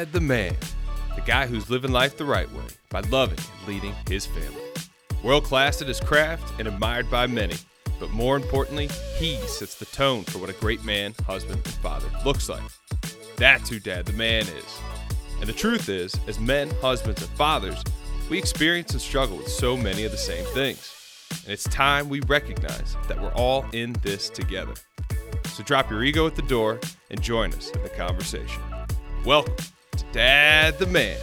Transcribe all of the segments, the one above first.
The man, the guy who's living life the right way by loving and leading his family. World class at his craft and admired by many, but more importantly, he sets the tone for what a great man, husband, and father looks like. That's who Dad the man is. And the truth is, as men, husbands, and fathers, we experience and struggle with so many of the same things. And it's time we recognize that we're all in this together. So drop your ego at the door and join us in the conversation. Welcome Dad the Man.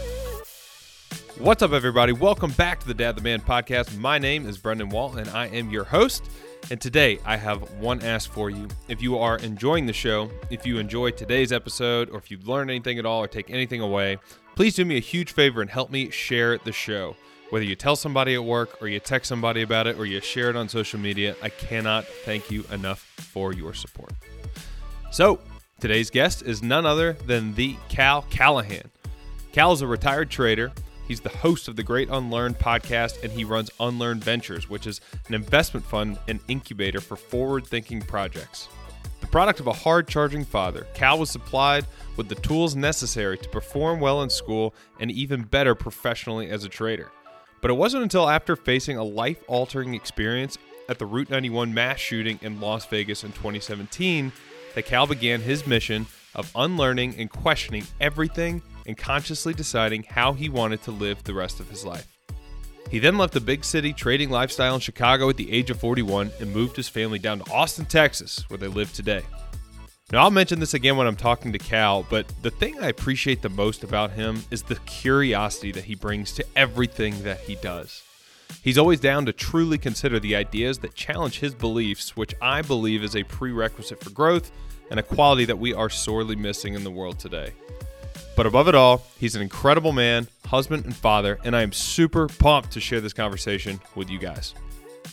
What's up, everybody? Welcome back to the Dad the Man podcast. My name is Brendan Wall, and I am your host. And today I have one ask for you. If you are enjoying the show, if you enjoyed today's episode, or if you've learned anything at all or take anything away, please do me a huge favor and help me share the show. Whether you tell somebody at work or you text somebody about it or you share it on social media, I cannot thank you enough for your support. So, today's guest is none other than the Cal Callahan. Cal is a retired trader. He's the host of the Great Unlearn podcast, and he runs Unlearned Ventures, which is an investment fund and incubator for forward thinking projects. The product of a hard charging father, Cal was supplied with the tools necessary to perform well in school and even better professionally as a trader. But it wasn't until after facing a life altering experience at the Route 91 mass shooting in Las Vegas in 2017 that Cal began his mission of unlearning and questioning everything and consciously deciding how he wanted to live the rest of his life. He then left the big city trading lifestyle in Chicago at the age of 41 and moved his family down to Austin, Texas, where they live today. Now, I'll mention this again when I'm talking to Cal, but the thing I appreciate the most about him is the curiosity that he brings to everything that he does. He's always down to truly consider the ideas that challenge his beliefs, which I believe is a prerequisite for growth and a quality that we are sorely missing in the world today. But above it all, he's an incredible man, husband, and father, and I am super pumped to share this conversation with you guys.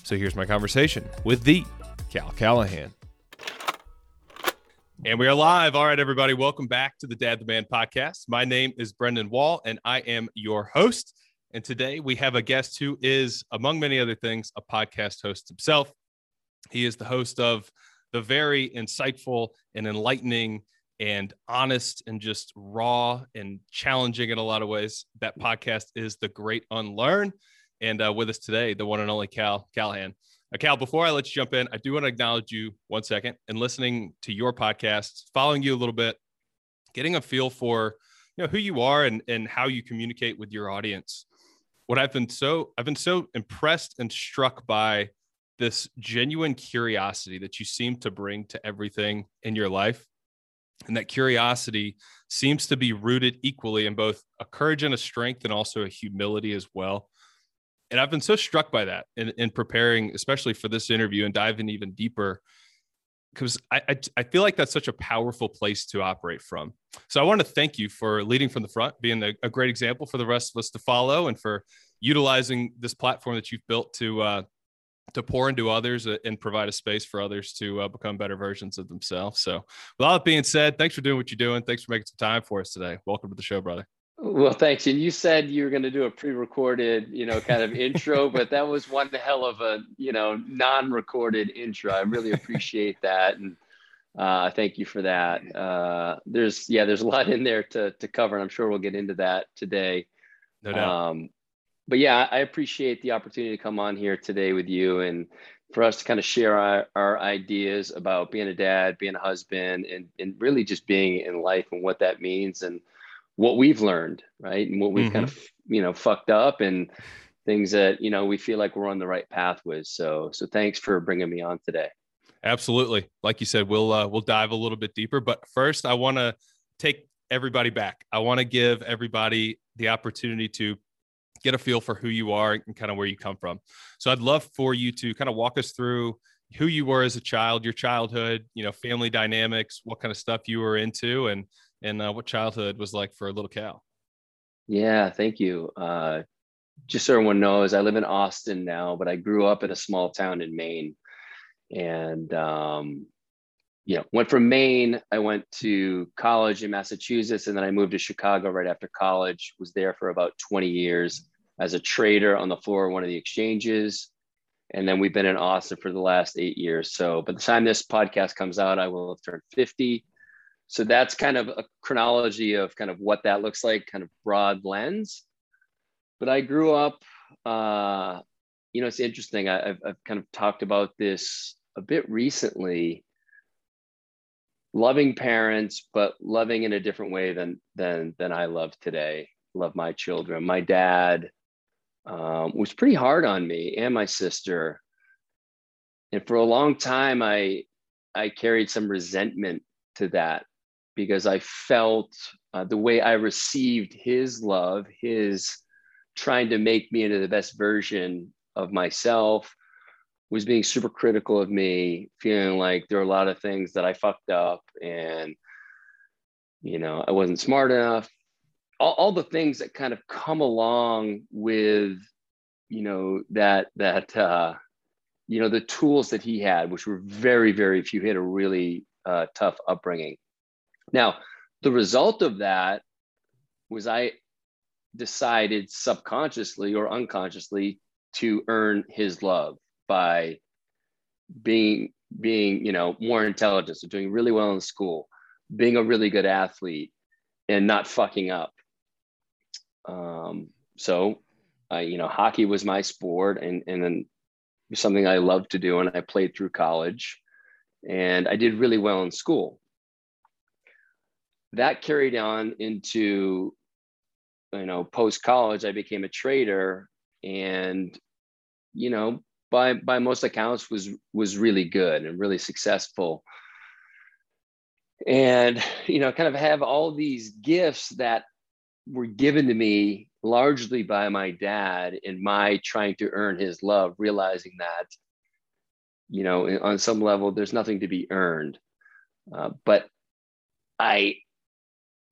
So here's my conversation with the Cal Callahan. And we are live. All right, everybody, welcome back to the Dad the Man podcast. My name is Brendan Wall, and I am your host. And today we have a guest who is, among many other things, a podcast host himself. He is the host of the very insightful and enlightening and honest and just raw and challenging in a lot of ways. That podcast is The Great Unlearn. And uh, with us today, the one and only Cal Callahan. Uh, Cal, before I let you jump in, I do want to acknowledge you one second and listening to your podcast, following you a little bit, getting a feel for you know who you are and, and how you communicate with your audience. What I've been so I've been so impressed and struck by this genuine curiosity that you seem to bring to everything in your life. And that curiosity seems to be rooted equally in both a courage and a strength and also a humility as well and I've been so struck by that in, in preparing, especially for this interview and diving even deeper, because I, I, I feel like that's such a powerful place to operate from. So I want to thank you for leading from the front, being a, a great example for the rest of us to follow, and for utilizing this platform that you've built to uh, to pour into others and provide a space for others to uh, become better versions of themselves. So, with all that being said, thanks for doing what you're doing. Thanks for making some time for us today. Welcome to the show, brother. Well, thanks. And you said you were going to do a pre-recorded, you know, kind of intro, but that was one hell of a, you know, non-recorded intro. I really appreciate that, and uh, thank you for that. Uh, there's, yeah, there's a lot in there to to cover, and I'm sure we'll get into that today. No doubt. Um, but yeah, I appreciate the opportunity to come on here today with you and for us to kind of share our, our ideas about being a dad, being a husband, and and really just being in life and what that means and what we've learned, right? And what we've mm-hmm. kind of, you know, fucked up and things that, you know, we feel like we're on the right path with. So, so thanks for bringing me on today. Absolutely. Like you said, we'll, uh, we'll dive a little bit deeper, but first I want to take everybody back. I want to give everybody the opportunity to get a feel for who you are and kind of where you come from. So I'd love for you to kind of walk us through who you were as a child, your childhood, you know, family dynamics, what kind of stuff you were into, and and uh, what childhood was like for a little Cal. Yeah, thank you. Uh, just so everyone knows, I live in Austin now, but I grew up in a small town in Maine, and um, you know, went from Maine. I went to college in Massachusetts, and then I moved to Chicago right after college. Was there for about 20 years as a trader on the floor of one of the exchanges. And then we've been in Austin for the last eight years. So by the time this podcast comes out, I will have turned 50 so that's kind of a chronology of kind of what that looks like, kind of broad lens. But I grew up, uh, you know, it's interesting. I, have I've kind of talked about this a bit recently. Loving parents, but loving in a different way than than than I love today. Love my children. My dad um, was pretty hard on me and my sister, and for a long time, I I carried some resentment to that because I felt uh, the way I received his love, his trying to make me into the best version of myself, was being super critical of me, feeling like there are a lot of things that I fucked up and, you know, I wasn't smart enough. All, all the things that kind of come along with, you know, that, that, uh, you know, the tools that he had, which were very, very few. He had a really uh, tough upbringing. Now, the result of that was I decided subconsciously or unconsciously to earn his love by being being you know more intelligent so doing really well in school being a really good athlete and not fucking up um, so you know hockey was my sport and and then something i loved to do and i played through college and i did really well in school. That carried on into you know post college i became a trader and you know by by most accounts was was really good and really successful. And you know kind of have all these gifts that were given to me largely by my dad in my trying to earn his love realizing that you know on some level there's nothing to be earned. Uh, but i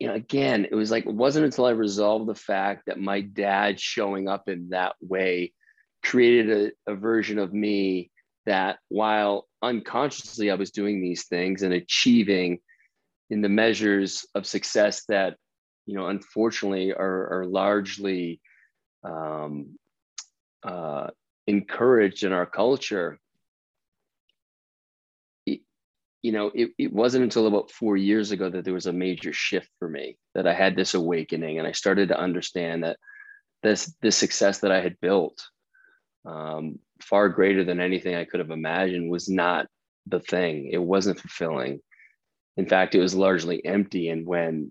you know, again, it was like it wasn't until I resolved the fact that my dad showing up in that way created a, a version of me that while unconsciously I was doing these things and achieving in the measures of success that, you know, unfortunately are, are largely um, uh, encouraged in our culture, you know, it, it wasn't until about four years ago that there was a major shift for me that I had this awakening and I started to understand that this this success that I had built, um, far greater than anything I could have imagined, was not the thing. It wasn't fulfilling. In fact, it was largely empty. And when,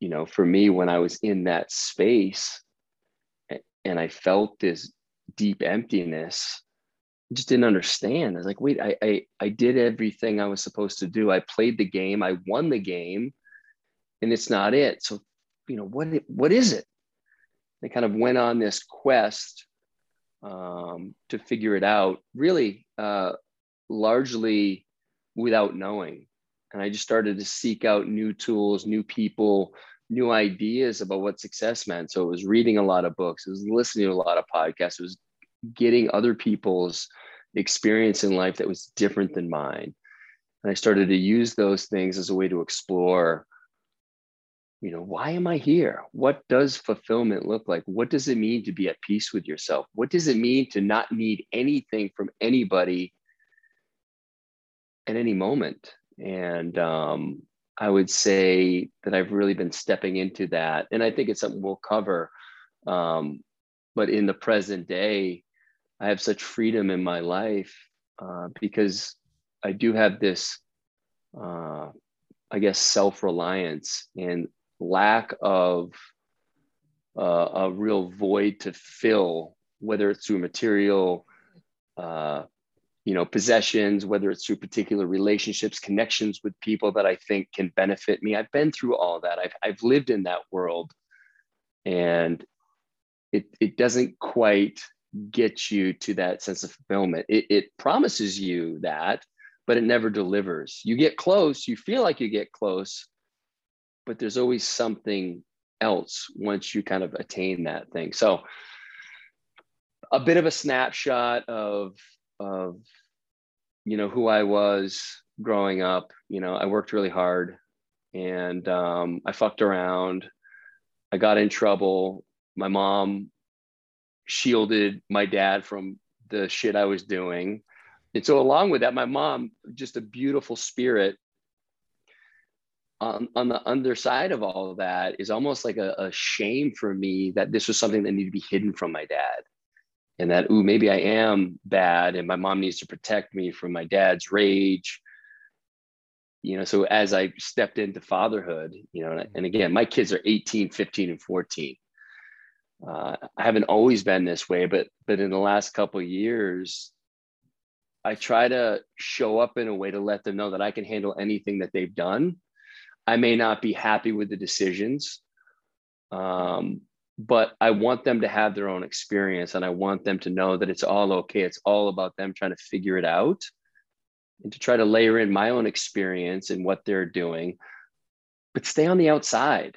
you know, for me, when I was in that space and I felt this deep emptiness, just didn't understand. I was like, wait, I, I I did everything I was supposed to do. I played the game, I won the game, and it's not it. So, you know, what what is it? They kind of went on this quest um, to figure it out, really uh, largely without knowing. And I just started to seek out new tools, new people, new ideas about what success meant. So it was reading a lot of books, it was listening to a lot of podcasts, it was getting other people's experience in life that was different than mine. And I started to use those things as a way to explore, you know, why am I here? What does fulfillment look like? What does it mean to be at peace with yourself? What does it mean to not need anything from anybody at any moment? And um, I would say that I've really been stepping into that. And I think it's something we'll cover. Um, but in the present day, I have such freedom in my life uh, because I do have this, uh, I guess, self reliance and lack of uh, a real void to fill, whether it's through material, uh, you know, possessions, whether it's through particular relationships, connections with people that I think can benefit me. I've been through all that. I've I've lived in that world, and it it doesn't quite get you to that sense of fulfillment. It, it promises you that, but it never delivers. You get close, you feel like you get close, but there's always something else once you kind of attain that thing. So, a bit of a snapshot of of you know who I was growing up. You know, I worked really hard, and um, I fucked around. I got in trouble. My mom shielded my dad from the shit I was doing. And so, along with that, my mom, just a beautiful spirit, on, on the underside of all of that is almost like a, a shame for me that this was something that needed to be hidden from my dad and that ooh maybe i am bad and my mom needs to protect me from my dad's rage. You know so as i stepped into fatherhood you know and, again my kids are 18 15 and 14 uh, i haven't always been this way but but in the last couple years i try to show up in a way to let them know that i can handle anything that they've done. I may not be happy with the decisions, um, but I want them to have their own experience and I want them to know that it's all okay. It's all about them trying to figure it out and to try to layer in my own experience and what they're doing, but stay on the outside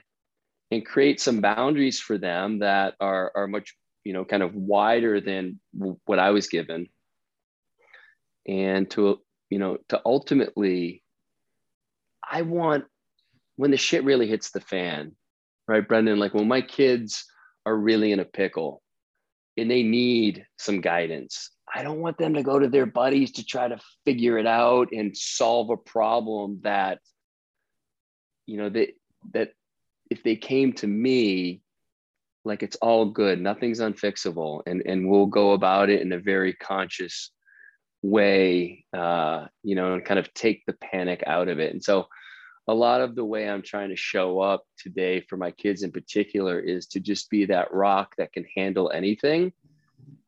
and create some boundaries for them that are, are much, you know, kind of wider than what I was given. And to, you know, to ultimately, I want when the shit really hits the fan, right, Brendan? Like when my kids are really in a pickle and they need some guidance, I don't want them to go to their buddies to try to figure it out and solve a problem that, you know, that that if they came to me, like it's all good, nothing's unfixable, and and we'll go about it in a very conscious way, uh, you know, and kind of take the panic out of it. And so a lot of the way I'm trying to show up today for my kids in particular is to just be that rock that can handle anything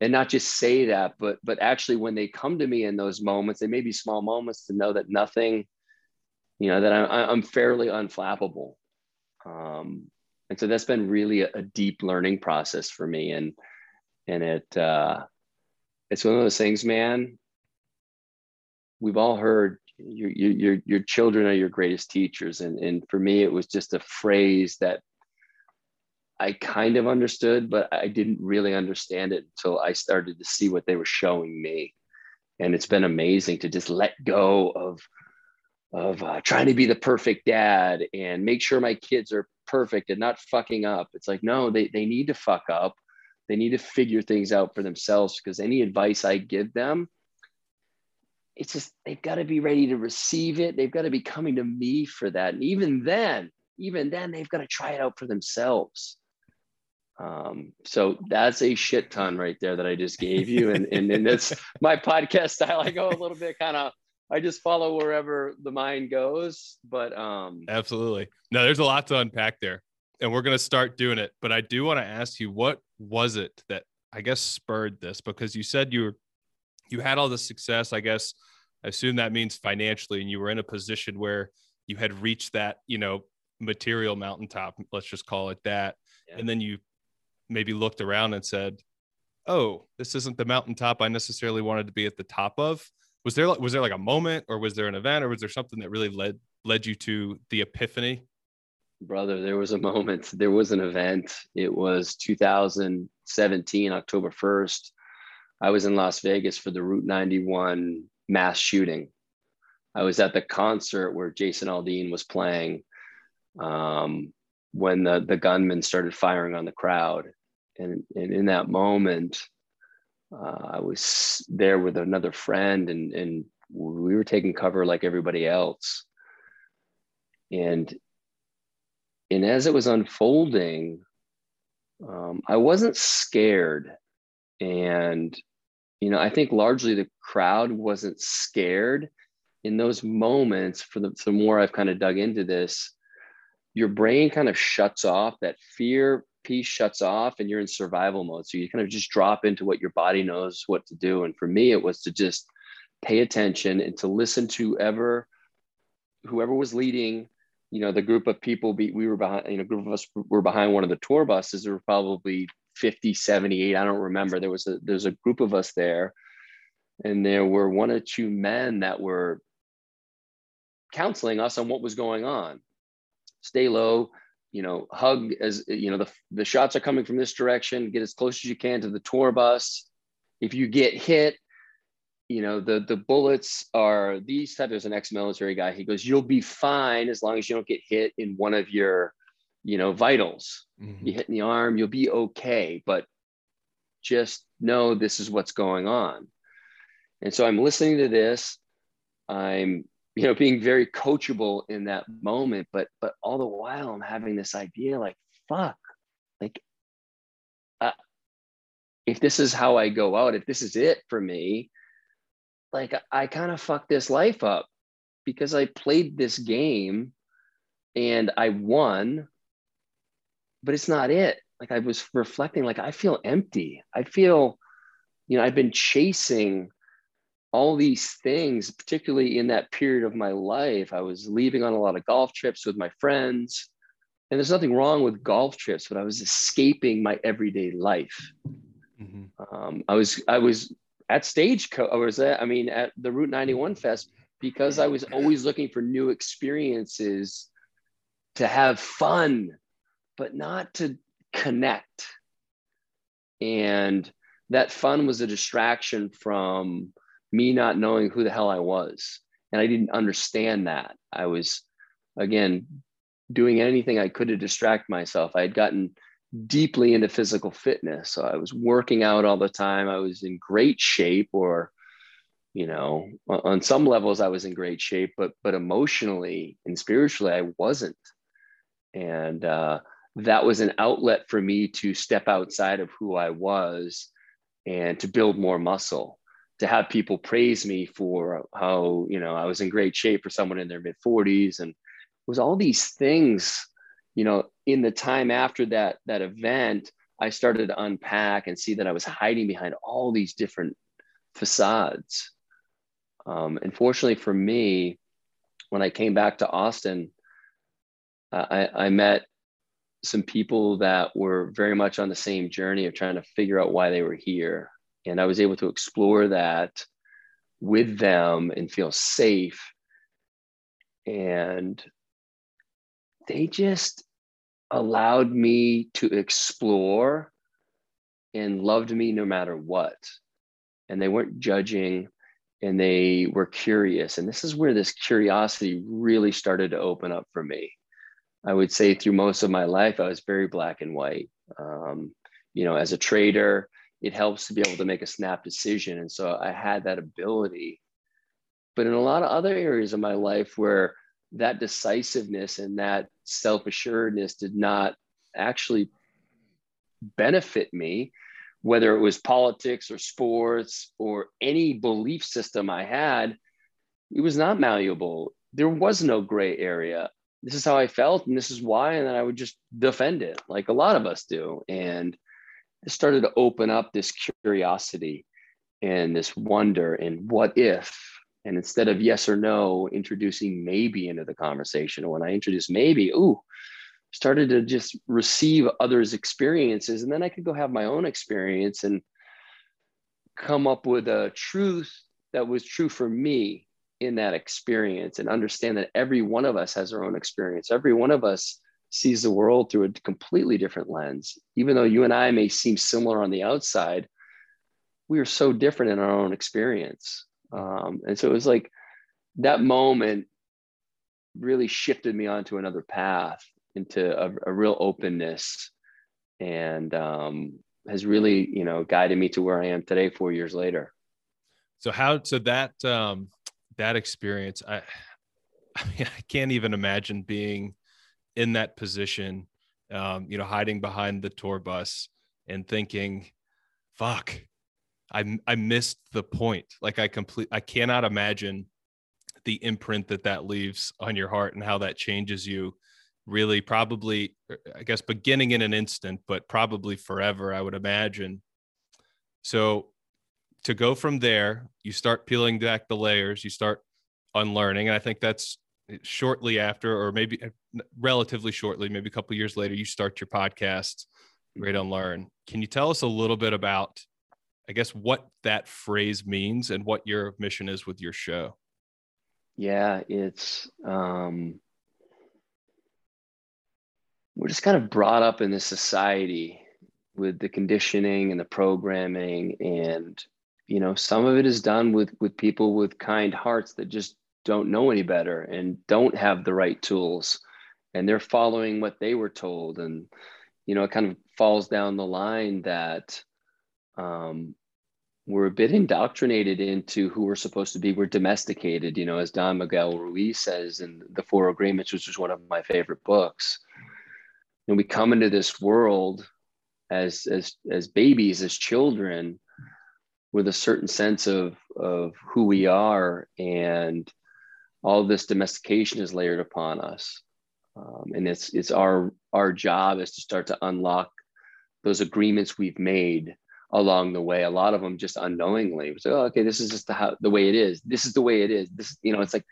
and not just say that but but actually when they come to me in those moments they may be small moments to know that nothing you know that I'm, i'm fairly unflappable. Um, and so that's been really a, a, deep learning process for me. And and it uh, it's one of those things man we've all heard your, your, your children are your greatest teachers. And, and for me, it was just a phrase that I kind of understood, but I didn't really understand it until I started to see what they were showing me. And it's been amazing to just let go of, of uh, trying to be the perfect dad and make sure my kids are perfect and not fucking up. It's like, no, they, they need to fuck up. They need to figure things out for themselves because any advice I give them it's just they've got to be ready to receive it. They've got to be coming to me for that. And even then, even then, they've got to try it out for themselves. Um, so that's a shit ton right there that I just gave you. And and, and it's my podcast style. I go a little bit kind of I just follow wherever the mind goes. But um absolutely. No, there's a lot to unpack there. And we're gonna start doing it. But I do want to ask you, what was it that I guess spurred this? Because you said you were you had all the success, I guess. I assume that means financially, and you were in a position where you had reached that, you know, material mountaintop, let's just call it that. Yeah. And then you maybe looked around and said, "Oh, this isn't the mountaintop I necessarily wanted to be at the top of." Was there was there like a moment, or was there an event, or was there something that really led led you to the epiphany? Brother, there was a moment. There was an event. It was 2017, October 1st. I was in Las Vegas for the Route 91 mass shooting. I was at the concert where Jason Aldean was playing um, when the, the gunman started firing on the crowd. And, and in that moment, uh, I was there with another friend and, and we were taking cover like everybody else. And, and as it was unfolding, um, I wasn't scared and, you know, I think largely the crowd wasn't scared in those moments. For the, the more I've kind of dug into this, your brain kind of shuts off, that fear piece shuts off, and you're in survival mode. So you kind of just drop into what your body knows what to do. And for me, it was to just pay attention and to listen to ever whoever was leading you know the group of people be, we were behind you know group of us were behind one of the tour buses there were probably 50 78 i don't remember. There was a there's a group of us there and there were one or two men that were counseling us on what was going on. Stay low you know hug as you know the, the shots are coming from this direction. Get as close as you can to the tour bus. If you get hit you know the the bullets are these type there's an ex-military guy. He goes you'll be fine as long as you don't get hit in one of your you know, vitals. Mm-hmm. You hit in the arm, you'll be okay, but just know this is what's going on. And so I'm listening to this. I'm you know, being very coachable in that moment, but but all the while I'm having this idea like, fuck, like uh, if this is how I go out, if this is it for me, like I kind of fucked this life up because I played this game and I won, but it's not it. Like I was reflecting, like I feel empty. I feel, you know, I've been chasing all these things, particularly in that period of my life. I was leaving on a lot of golf trips with my friends. And there's nothing wrong with golf trips, but I was escaping my everyday life. Mm-hmm. Um, I was I was at Stagecoach. I was at, I mean at the Route 91 Fest because I was always looking for new experiences to have fun, but not to connect. And that fun was a distraction from me not knowing who the hell I was. And I didn't understand that. I was, again, doing anything I could to distract myself. I had gotten deeply into physical fitness. So I was working out all the time. I was in great shape, or, you know, on some levels I was in great shape, but but emotionally and spiritually I wasn't. And uh, that was an outlet for me to step outside of who I was and to build more muscle to have people praise me for how you know I was in great shape for someone in their mid 40s and it was all these things you know in the time after that that event I started to unpack and see that I was hiding behind all these different facades. Um, and fortunately for me when I came back to Austin I, I met some people that were very much on the same journey of trying to figure out why they were here and I was able to explore that with them and feel safe. And they just allowed me to explore and loved me no matter what. And they weren't judging and they were curious. And this is where this curiosity really started to open up for me. I would say through most of my life, I was very black and white. Um, you know, as a trader, it helps to be able to make a snap decision. And so I had that ability. But in a lot of other areas of my life where that decisiveness and that self assuredness did not actually benefit me, whether it was politics or sports or any belief system I had, it was not malleable. There was no gray area. This is how I felt, and this is why. And then I would just defend it like a lot of us do. And it started to open up this curiosity and this wonder and what if and instead of yes or no introducing maybe into the conversation when i introduced maybe ooh started to just receive others experiences and then i could go have my own experience and come up with a truth that was true for me in that experience and understand that every one of us has our own experience every one of us sees the world through a completely different lens. Even though you and I may seem similar on the outside, we are so different in our own experience. Um, and so it was like that moment really shifted me onto another path into a, a real openness and um, has really, you know, guided me to where I am today, four years later. So how, so that, um, that experience, I, I mean, I can't even imagine being in that position, um, you know, hiding behind the tour bus and thinking, fuck, I, I missed the point. Like I complete, I cannot imagine the imprint that that leaves on your heart and how that changes you really probably, I guess, beginning in an instant, but probably forever, I would imagine. So to go from there, you start peeling back the layers, you start unlearning. And I think that's shortly after, or maybe uh, relatively shortly, maybe a couple years later, you start your podcast, Great Unlearn. Can you tell us a little bit about, I guess, what that phrase means and what your mission is with your show? Yeah, it's um, we're just kind of brought up in this society with the conditioning and the programming and you know some of it is done with with people with kind hearts that just don't know any better and don't have the right tools and they're following what they were told and you know it kind of falls down the line that um, we're a bit indoctrinated into who we're supposed to be. We're domesticated, you know, as Don Miguel Ruiz says in The Four Agreements, which is one of my favorite books. And we come into this world as as as babies, as children, with a certain sense of of who we are, and all this domestication is layered upon us. Um, and it's it's our our job is to start to unlock those agreements we've made along the way. A lot of them just unknowingly. Like, oh, okay, this is just the how the way it is. This is the way it is. This, you know, it's like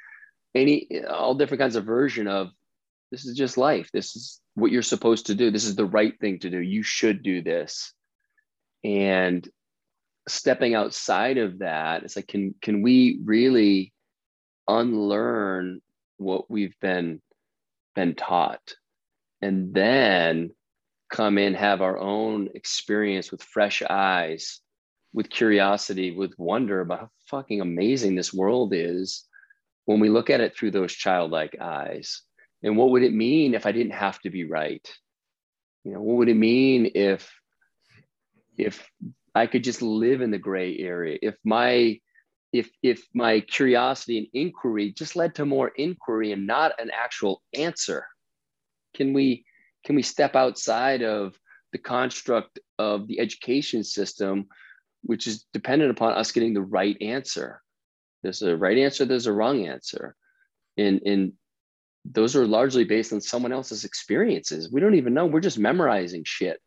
any all different kinds of version of this is just life. This is what you're supposed to do. This is the right thing to do. You should do this. And stepping outside of that, it's like, can can we really unlearn what we've been been taught? And then come in, have our own experience with fresh eyes, with curiosity, with wonder about how fucking amazing this world is when we look at it through those childlike eyes. And what would it mean if I didn't have to be right? You know, what would it mean if if I could just live in the gray area? If my if if my curiosity and inquiry just led to more inquiry and not an actual answer? Can we can we step outside of the construct of the education system, which is dependent upon us getting the right answer? There's a right answer, there's a wrong answer. And, and those are largely based on someone else's experiences. We don't even know. We're just memorizing shit.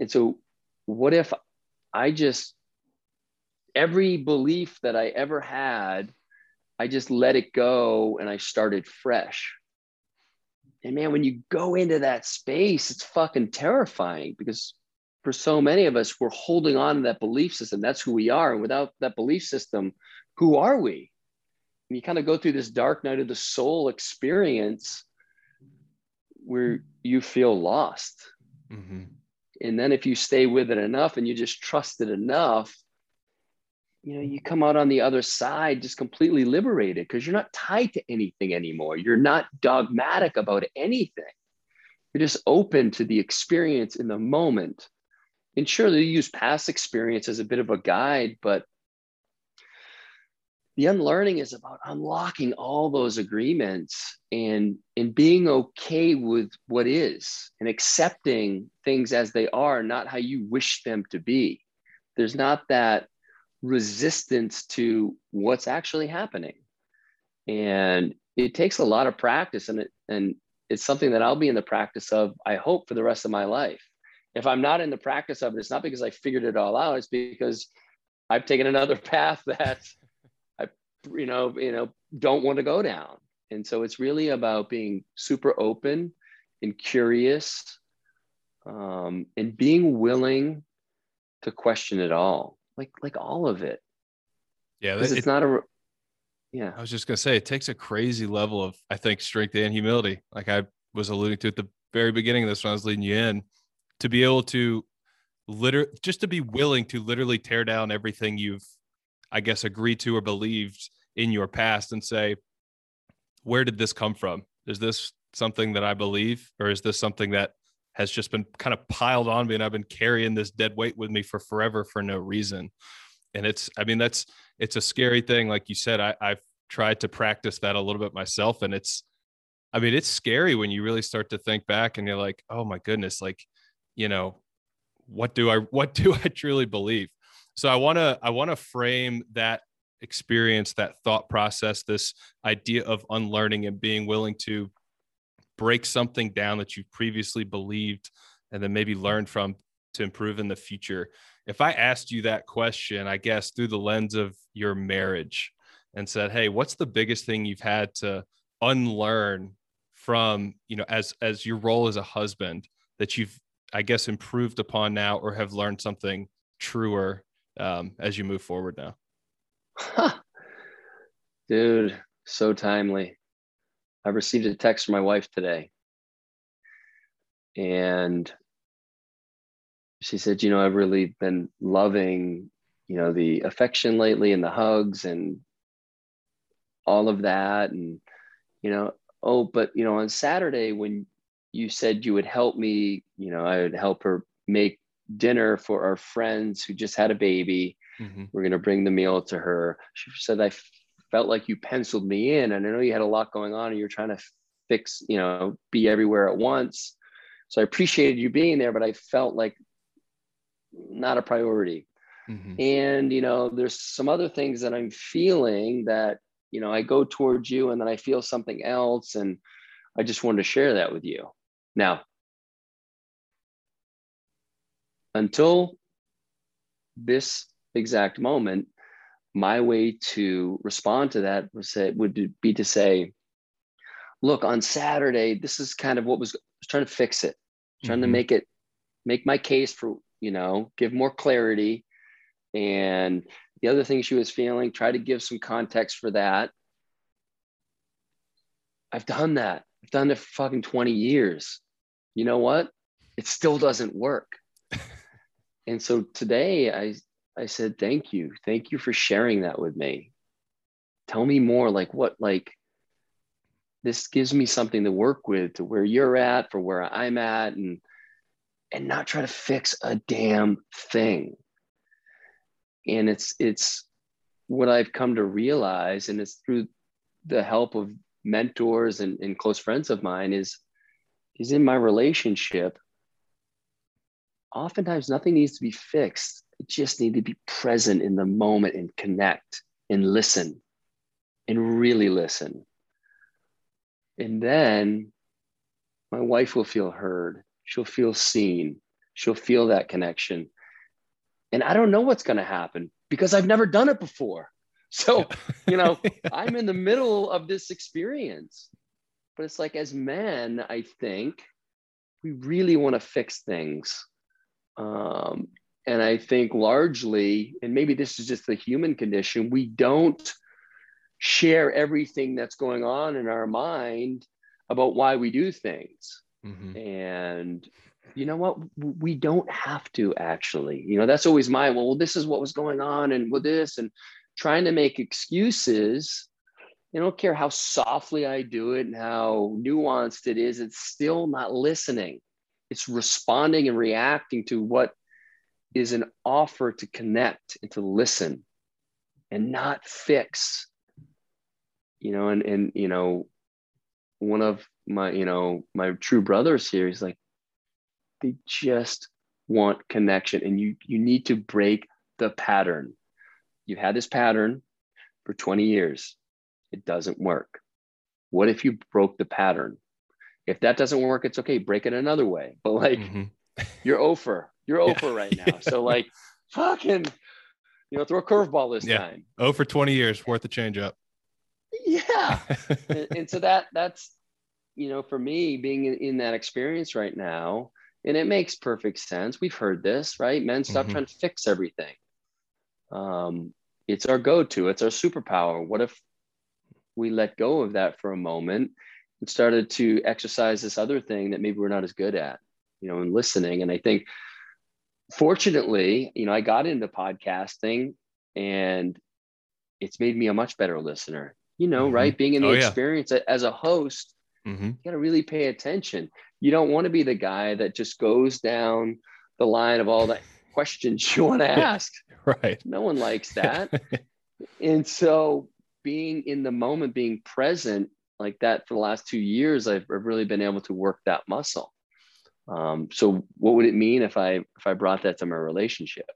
And so, what if I just, every belief that I ever had, I just let it go and I started fresh? And man, when you go into that space, it's fucking terrifying because for so many of us, we're holding on to that belief system. That's who we are. And without that belief system, who are we? And you kind of go through this dark night of the soul experience where you feel lost. Mm-hmm. And then if you stay with it enough and you just trust it enough, you know you come out on the other side just completely liberated because you're not tied to anything anymore. You're not dogmatic about anything. You're just open to the experience in the moment. And sure they use past experience as a bit of a guide but the unlearning is about unlocking all those agreements and and being okay with what is and accepting things as they are not how you wish them to be there's not that resistance to what's actually happening. And it takes a lot of practice and it, and it's something that I'll be in the practice of, I hope, for the rest of my life. If I'm not in the practice of it, it's not because I figured it all out, it's because I've taken another path that you know, you know, don't want to go down. And so it's really about being super open and curious um, and being willing to question it all like like all of it. Yeah, it, it's not a. Yeah, I was just gonna say it takes a crazy level of I think strength and humility. Like I was alluding to at the very beginning of this when I was leading you in, to be able to literally just to be willing to literally tear down everything you've, I guess, agreed to or believed in your past and say, where did this come from? Is this something that I believe, or is this something that has just been kind of piled on me and I've been carrying this dead weight with me for forever for no reason. And it's, I mean, that's, it's a scary thing. Like you said, I, I've tried to practice that a little bit myself. And it's, I mean, it's scary when you really start to think back and you're like, oh my goodness, like, you know, what do I, what do I truly believe? So I want to, I want to frame that experience, that thought process, this idea of unlearning and being willing to break something down that you've previously believed and then maybe learn from to improve in the future. If I asked you that question, I guess through the lens of your marriage and said, "Hey, what's the biggest thing you've had to unlearn from, you know, as as your role as a husband that you've I guess improved upon now or have learned something truer um, as you move forward now?" Dude, so timely. I received a text from my wife today. And she said, you know, I've really been loving, you know, the affection lately and the hugs and all of that. And, you know, oh, but, you know, on Saturday when you said you would help me, you know, I would help her make dinner for our friends who just had a baby. Mm-hmm. We're going to bring the meal to her. She said, I felt like you penciled me in. And I know you had a lot going on and you're trying to fix, you know, be everywhere at once. So I appreciated you being there, but I felt like not a priority. Mm-hmm. And, you know, there's some other things that I'm feeling that, you know, I go towards you and then I feel something else. And I just wanted to share that with you. Now, until this exact moment, my way to respond to that was say, would be to say, look, on Saturday, this is kind of what was, was trying to fix it, trying mm-hmm. to make it, make my case for, you know, give more clarity. And the other thing she was feeling, try to give some context for that. I've done that. I've done it for fucking 20 years. You know what? It still doesn't work. and so today I I said, thank you. Thank you for sharing that with me. Tell me more like what like this gives me something to work with to where you're at for where I'm at and and not try to fix a damn thing. And it's it's what I've come to realize, and it's through the help of mentors and, and close friends of mine, is is in my relationship. Oftentimes nothing needs to be fixed just need to be present in the moment and connect and listen and really listen. And then my wife will feel heard. She'll feel seen. She'll feel that connection. And I don't know what's going to happen because I've never done it before. So, you know, I'm in the middle of this experience. But it's like, as men, I think we really want to fix things. Um, and I think largely, and maybe this is just the human condition, we don't share everything that's going on in our mind about why we do things. Mm-hmm. And you know what? We don't have to actually. You know, that's always my, well, this is what was going on and with this, and trying to make excuses. I don't care how softly I do it and how nuanced it is, it's still not listening. It's responding and reacting to what is an offer to connect and to listen and not fix you know and and you know one of my you know my true brothers here is like they just want connection and you you need to break the pattern. You've had this pattern for 20 years. It doesn't work. What if you broke the pattern? If that doesn't work it's okay. Break it another way. But like mm-hmm. You're over you're over yeah. right now. So like fucking, you know, throw a curveball this yeah. time. Oh, for 20 years worth a change up. Yeah. and, and, so that that's, you know, for me being in, in, that experience right now, and it makes perfect sense. We've heard this, right? Men stop mm-hmm. trying to fix everything. Um, it's our go-to, it's our superpower. What if we let go of that for a moment and started to exercise this other thing that maybe we're not as good at, you know, and listening. And I think fortunately, you know, I got into podcasting and it's made me a much better listener. You know, mm-hmm. right? Being in the oh, experience yeah. as a host, mm-hmm. you got to really pay attention. You don't want to be the guy that just goes down the line of all the questions you want to ask. right. No one likes that. and so being in the moment, being present like that for the last two years, I've, I've really been able to work that muscle. Um, so what would it mean if I if I brought that to my relationship?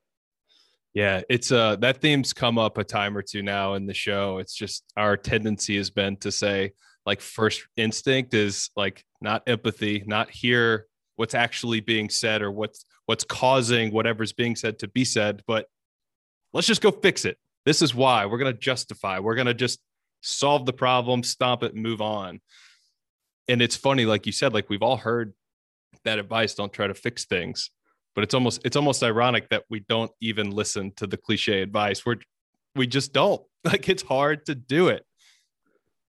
Yeah, it's uh that theme's come up a time or two now in the show. It's just our tendency has been to say like first instinct is like not empathy, not hear what's actually being said or what's what's causing whatever's being said to be said, but let's just go fix it. This is why we're going to justify. We're going to just solve the problem, stop it and move on. And it's funny like you said like we've all heard that advice don't try to fix things. But it's almost it's almost ironic that we don't even listen to the cliche advice. We're we just don't. Like it's hard to do it.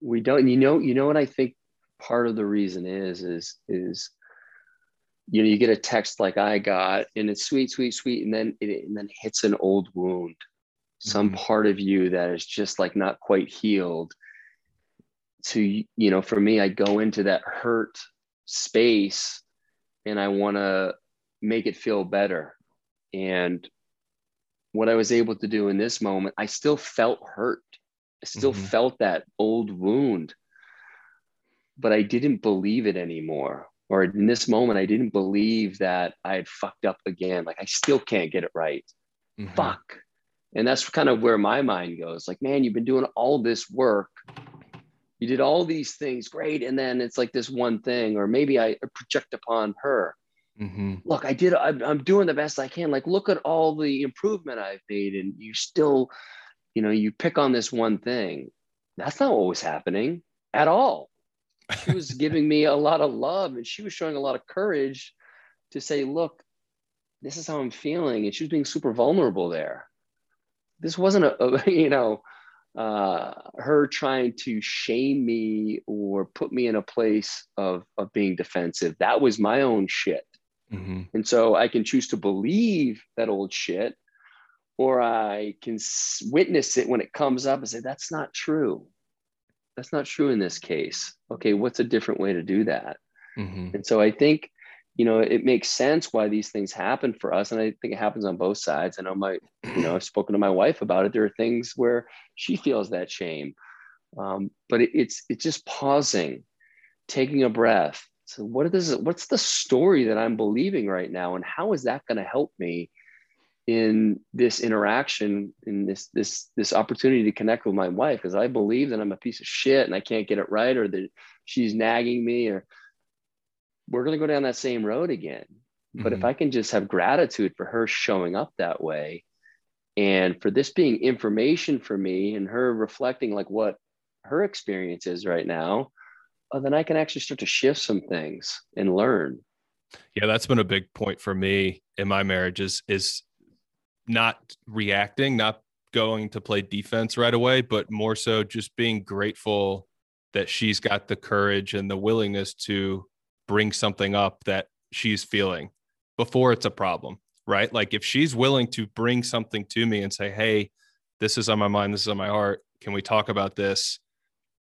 We don't you know you know what i think part of the reason is is is you know you get a text like i got and it's sweet sweet sweet and then it and then hits an old wound. Some mm-hmm. part of you that is just like not quite healed to you know for me i go into that hurt space and I want to make it feel better. And what I was able to do in this moment, I still felt hurt. I still mm-hmm. felt that old wound, but I didn't believe it anymore. Or in this moment, I didn't believe that I had fucked up again. Like I still can't get it right. Mm-hmm. Fuck. And that's kind of where my mind goes. Like, man, you've been doing all this work. You did all these things, great. And then it's like this one thing, or maybe I project upon her Mm-hmm. Look, I did. I'm, I'm doing the best I can. Like, look at all the improvement I've made, and you still, you know, you pick on this one thing. That's not what was happening at all. She was giving me a lot of love, and she was showing a lot of courage to say, "Look, this is how I'm feeling," and she was being super vulnerable there. This wasn't a, a you know, uh, her trying to shame me or put me in a place of of being defensive. That was my own shit Mm-hmm. And so I can choose to believe that old shit, or I can witness it when it comes up and say, that's not true. That's not true in this case. Okay, what's a different way to do that? Mm-hmm. And so I think, you know, it makes sense why these things happen for us. And I think it happens on both sides. I know my, you know, I've spoken to my wife about it. There are things where she feels that shame. Um, but it, it's it's just pausing, taking a breath, so what is what's the story that i'm believing right now and how is that going to help me in this interaction in this this this opportunity to connect with my wife because i believe that i'm a piece of shit and i can't get it right or that she's nagging me or we're going to go down that same road again mm-hmm. but if mm-hmm. i can just have gratitude for her showing up that way and for this being information for me and her reflecting like what her experience is right now oh, then I can actually start to shift some things and learn. Yeah, that's been a big point for me in my marriage is is not reacting, not going to play defense right away, but more so just being grateful that she's got the courage and the willingness to bring something up that she's feeling before it's a problem, right? Like if she's willing to bring something to me and say, "Hey, this is on my mind, this is on my heart. Can we talk about this?"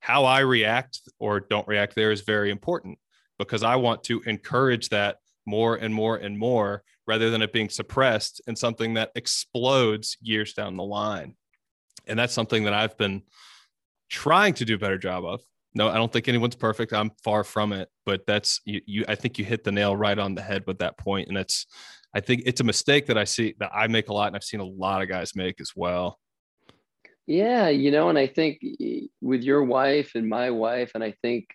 how I react or don't react there is very important because I want to encourage that more and more and more rather than it being suppressed and something that explodes years down the line. And that's something that I've been trying to do a better job of. No, I don't think anyone's perfect. I'm far from it, but that's you, you I think you hit the nail right on the head with that point and it's I think it's a mistake that I see that I make a lot and I've seen a lot of guys make as well. Yeah, you know, and I think with your wife and my wife, and I think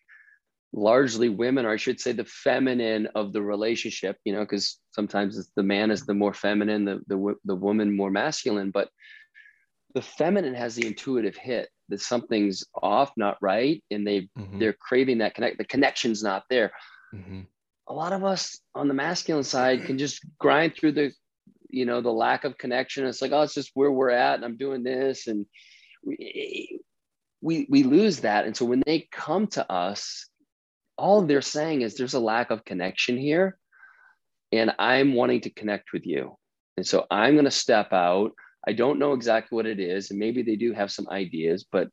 largely women, or I should say the feminine of the relationship, you know, because sometimes the man is the more feminine, the, the, the woman more masculine, but the feminine has the intuitive hit that something's off, not right, and they mm-hmm. they're craving that connect. The connection's not there. Mm-hmm. A lot of us on the masculine side can just grind through the you know the lack of connection it's like oh it's just where we're at and i'm doing this and we we, we lose that and so when they come to us all they're saying is there's a lack of connection here and i'm wanting to connect with you and so i'm going to step out i don't know exactly what it is and maybe they do have some ideas but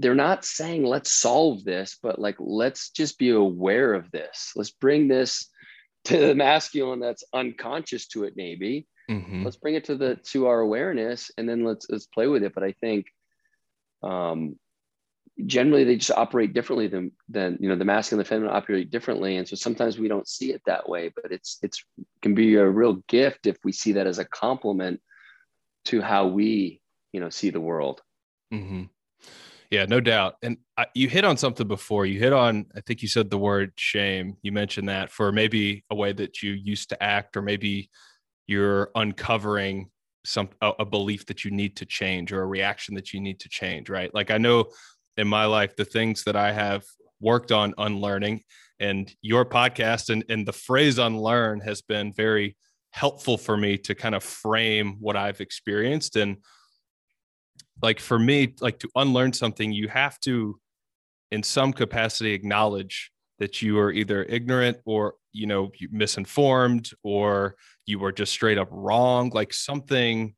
they're not saying let's solve this but like let's just be aware of this. Let's bring this to the masculine that's unconscious to it maybe. Mm-hmm. let's bring it to the to our awareness and then let's let's play with it. But i think um generally they just operate differently than than you know the masculine and the feminine operate differently and so sometimes we don't see it that way but it's it's can be a real gift if we see that as a compliment to how we you know see the world mm-hmm. Yeah, no doubt. And I, you hit on something before. You hit on, I think you said the word shame. You mentioned that for maybe a way that you used to act, or maybe you're uncovering some a, a belief that you need to change or a reaction that you need to change. Right? Like I know in my life the things that I have worked on unlearning, and your podcast and and the phrase unlearn has been very helpful for me to kind of frame what I've experienced. And like for me like to unlearn something you have to in some capacity acknowledge that you are either ignorant or you know misinformed or you were just straight up wrong. Like something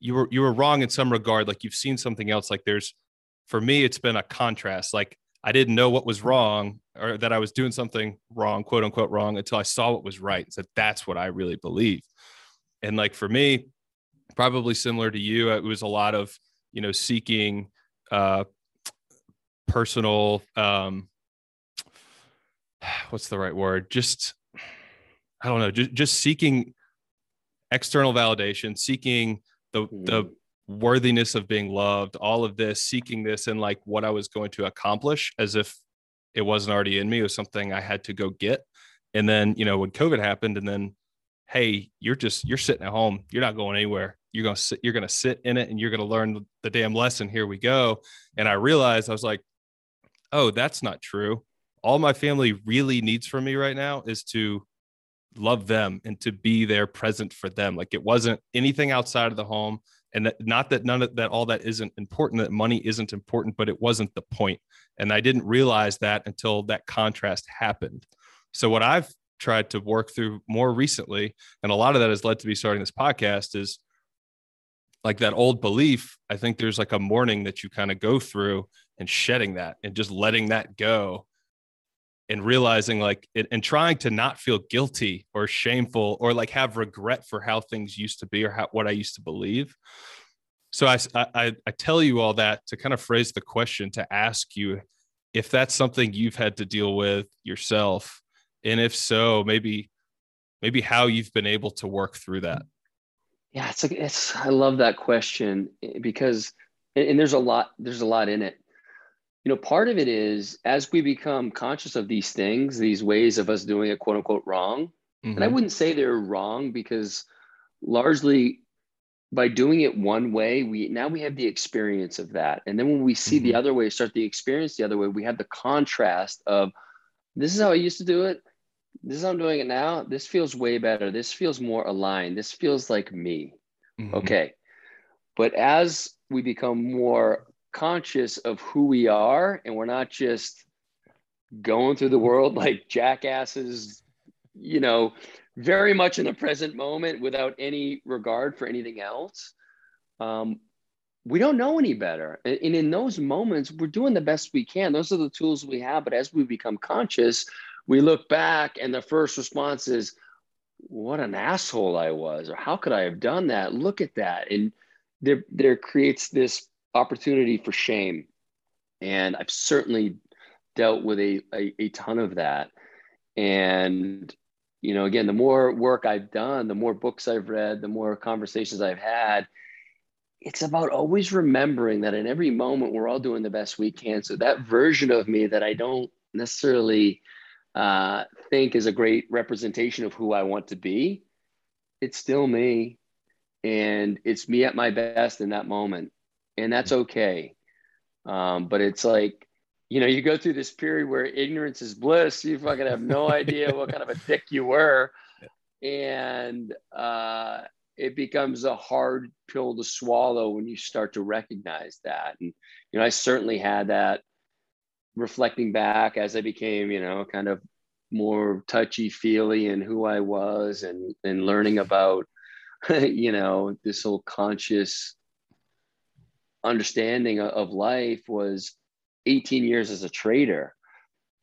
you were you were wrong in some regard. Like you've seen something else. Like there's for me it's been a contrast. Like I didn't know what was wrong or that I was doing something wrong, quote unquote wrong, until I saw what was right said, that's what I really believe. And like for me, probably similar to you, it was a lot of, you know, seeking uh, personal, um, what's the right word? Just, I don't know, just, just seeking external validation, seeking the, the mm worthiness of being loved, all of this, seeking this and like what I was going to accomplish as if it wasn't already in me. It was something I had to go get. And then, you know, when COVID happened, and then, hey, you're just you're sitting at home, you're not going anywhere. You're gonna sit, you're gonna sit in it and you're gonna learn the damn lesson. Here we go. And I realized I was like, oh, that's not true. All my family really needs from me right now is to love them and to be there present for them. Like it wasn't anything outside of the home and that, not that none of that all that isn't important that money isn't important but it wasn't the point. And i didn't realize that until that contrast happened. So what i've tried to work through more recently and a lot of that has led to me starting this podcast is like that old belief i think there's like a mourning that you kind of go through and shedding that and just letting that go and realizing like it and trying to not feel guilty or shameful or like have regret for how things used to be or how, what I used to believe. So I, I, I tell you all that to kind of phrase the question to ask you if that's something you've had to deal with yourself, and if so, maybe maybe how you've been able to work through that. Yeah, it's like it's I love that question eh, because and there's a lot there's a lot in it you know part of it is as we become conscious of these things these ways of us doing it quote unquote wrong mm-hmm. and i mm-hmm. wouldn't say they're wrong because largely by doing it one way we now we have the experience of that and then when we see mm-hmm. the other way start the experience the other way we have the contrast of this is how i used to do it this is how i'm doing it now this feels way better this feels more aligned this feels like me mm-hmm. okay but as we become more conscious of who we are and we're not just going through the world like jackasses, you know, very much in the present moment without any regard for anything else. Um, we don't know any better. And, in those moments, we're doing the best we can. Those are the tools we have. But as we become conscious, we look back and the first response is, what an asshole I was, or how could I have done that? Look at that. And there, there creates this opportunity for shame. And I've certainly dealt with a, a, a ton of that. And, you know, again, the more work I've done, the more books I've read, the more conversations I've had, it's about always remembering that in every moment we're all doing the best we can. So that version of me that I don't necessarily uh, think is a great representation of who I want to be, it's still me. And it's me at my best in that moment and that's okay. Um, but it's like, you know, you go through this period where ignorance is bliss. You fucking have no idea what kind of a dick you were. And uh, it becomes a hard pill to swallow when you start to recognize that. And, you know, I certainly had that reflecting back as I became, you know, kind of more touchy feely in who I was and, and learning about, you know, this whole conscious understanding of life was 18 years as a trader.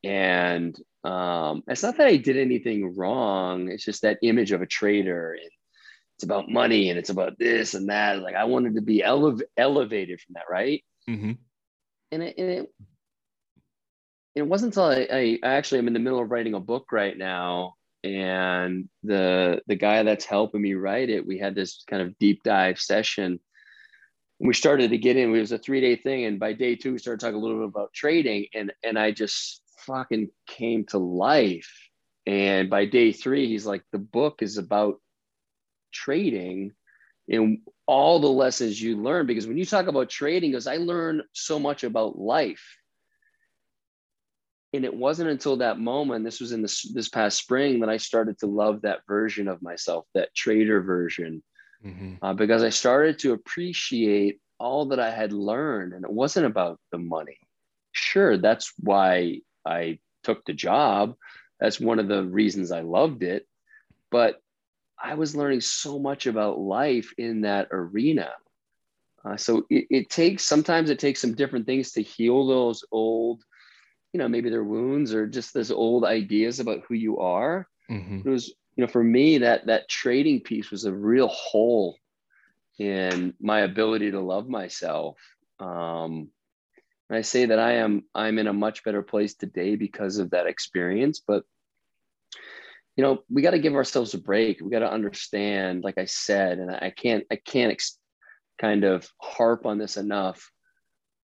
And um, it's not that I did anything wrong. It's just that image of a trader. And it's about money and it's about this and that. Like I wanted to be ele- elevated from that, right? Mm-hmm. And, it, and it, it wasn't until I, I, actually am in the middle of writing a book right now and the the guy that's helping me write it we had this kind of deep dive session we started to get in. It was a three day thing, and by day two, we started talking a little bit about trading, and and I just fucking came to life. And by day three, he's like, the book is about trading and all the lessons you learn. Because when you talk about trading, because I learned so much about life. And it wasn't until that moment, this was in this, this past spring, that I started to love that version of myself, that trader version mm-hmm. uh, because I started to appreciate all that I had learned. And it wasn't about the money. Sure, that's why I took the job. That's one of the reasons I loved it. But I was learning so much about life in that arena. Uh, so it, it takes sometimes it takes some different things to heal those old you know, maybe they're wounds or just those old ideas about who you are. Mm-hmm. It was, you know, for me, that that trading piece was a real hole in my ability to love myself. Um, and I say that I am I'm in a much better place today because of that experience. But you know, we got to give ourselves a break. We got to understand, like I said, and I can't I can't ex- kind of harp on this enough.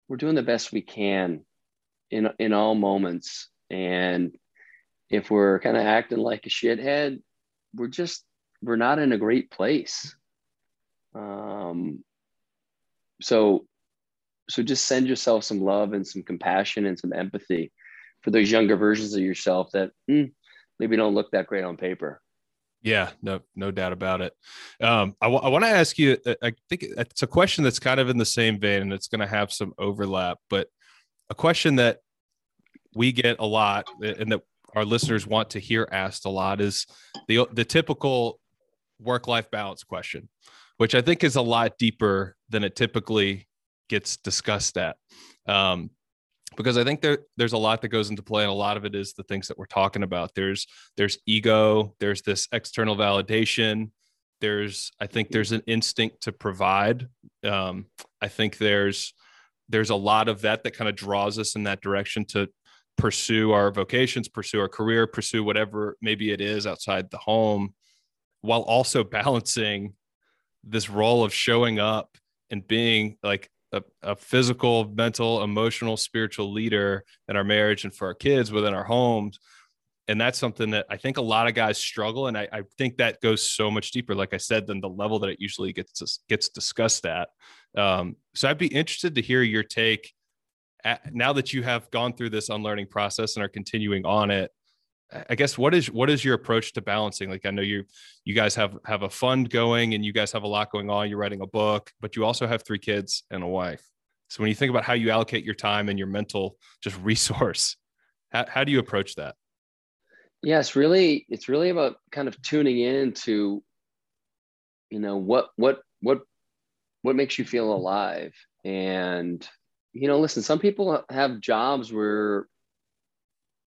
We're doing the best we can in in all moments, and if we're kind of acting like a shithead, we're just we're not in a great place. Um, so so just send yourself some love and some compassion and some empathy for those younger versions of yourself that mm, maybe don't look that great on paper. Yeah, no, no doubt about it. Um, I, w- I want to ask you. Uh, I think it's a question that's kind of in the same vein, and it's going to have some overlap. But a question that we get a lot, and that our listeners want to hear asked a lot, is the the typical work life balance question, which I think is a lot deeper than it typically gets discussed at. Um, because I think there there's a lot that goes into play, and a lot of it is the things that we're talking about. There's there's ego, there's this external validation, there's I think there's an instinct to provide. Um, I think there's there's a lot of that that kind of draws us in that direction to pursue our vocations, pursue our career, pursue whatever maybe it is outside the home, while also balancing this role of showing up and being like a, a, physical, mental, emotional, spiritual leader in our marriage and for our kids within our homes. And that's something that I think a lot of guys struggle. And I, I think that goes so much deeper, like I said, than the level that it usually gets gets discussed at. Um, so I'd be interested to hear your take now that you have gone through this unlearning process and are continuing on it I guess what is what is your approach to balancing? Like I know you you guys have have a fund going and you guys have a lot going on. You're writing a book, but you also have three kids and a wife. So when you think about how you allocate your time and your mental just resource, how, how do you approach that? Yeah, really it's really about kind of tuning in to, you know, what what what what makes you feel alive. And you know, listen, some people have jobs where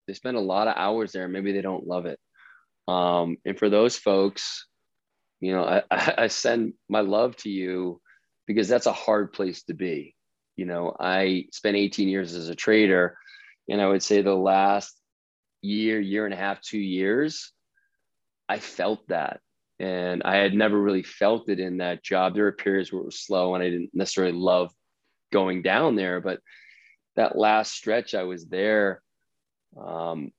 they spend a lot of hours there. Maybe they don't love it. Um, and for those folks, you know, I, I send my love to you because that's a hard place to be. You know, I spent 18 years as a trader, and I would say the last year, year and a half, two years, I felt that. And I had never really felt it in that job. There were periods where it was slow and I didn't necessarily love going down there. But that last stretch I was there, um,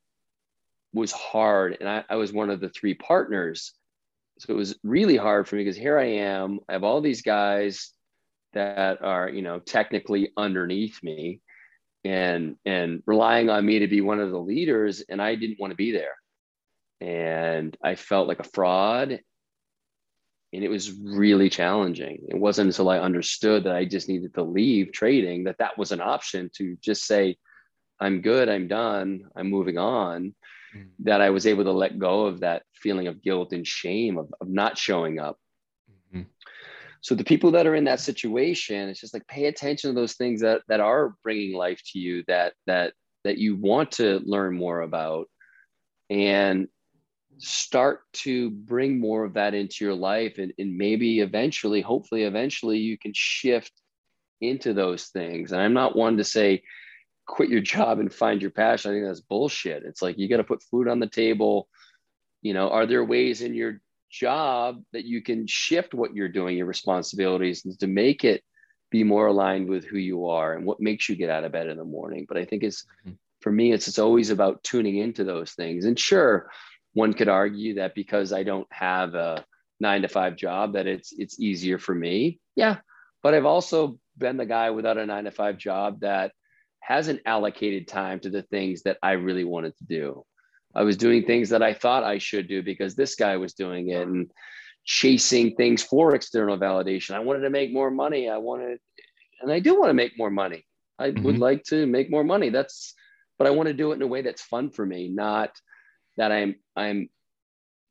was hard. And I, I was one of the three partners. So it was really hard for me because here I am. I have all these guys that are, you know, technically underneath me and and relying on me to be one of the leaders and I didn't want to be there. And I felt like a fraud and it was really challenging. It wasn't until I understood that I just needed to leave trading that that was an option to just say, I'm good, I'm done, I'm moving on, mm-hmm. that I was able to let go of that feeling of guilt and shame of, of not showing up. Mm-hmm. So the people that are in that situation, it's just like pay attention to those things that that are bringing life to you that that that you want to learn more about and start to bring more of that into your life and, and maybe eventually hopefully eventually you can shift into those things and i'm not one to say quit your job and find your passion. I think that's bullshit. It's like you got to put food on the table. You know, are there ways in your job that you can shift what you're doing, your responsibilities, and to make it be more aligned with who you are and what makes you get out of bed in the morning? But I think it's mm-hmm. for me, it's it's always about tuning into those things. And sure, one could argue that because I don't have a nine to five job, that it's it's easier for me. Yeah. But I've also been the guy without a nine to five job that hasn't allocated time to the things that I really wanted to do. I was doing things that I thought I should do because this guy was doing it and chasing things for external validation. I wanted to make more money. I wanted, and I do want to make more money. I mm-hmm. would like to make more money. That's, but I want to do it in a way that's fun for me, not that I'm, I'm,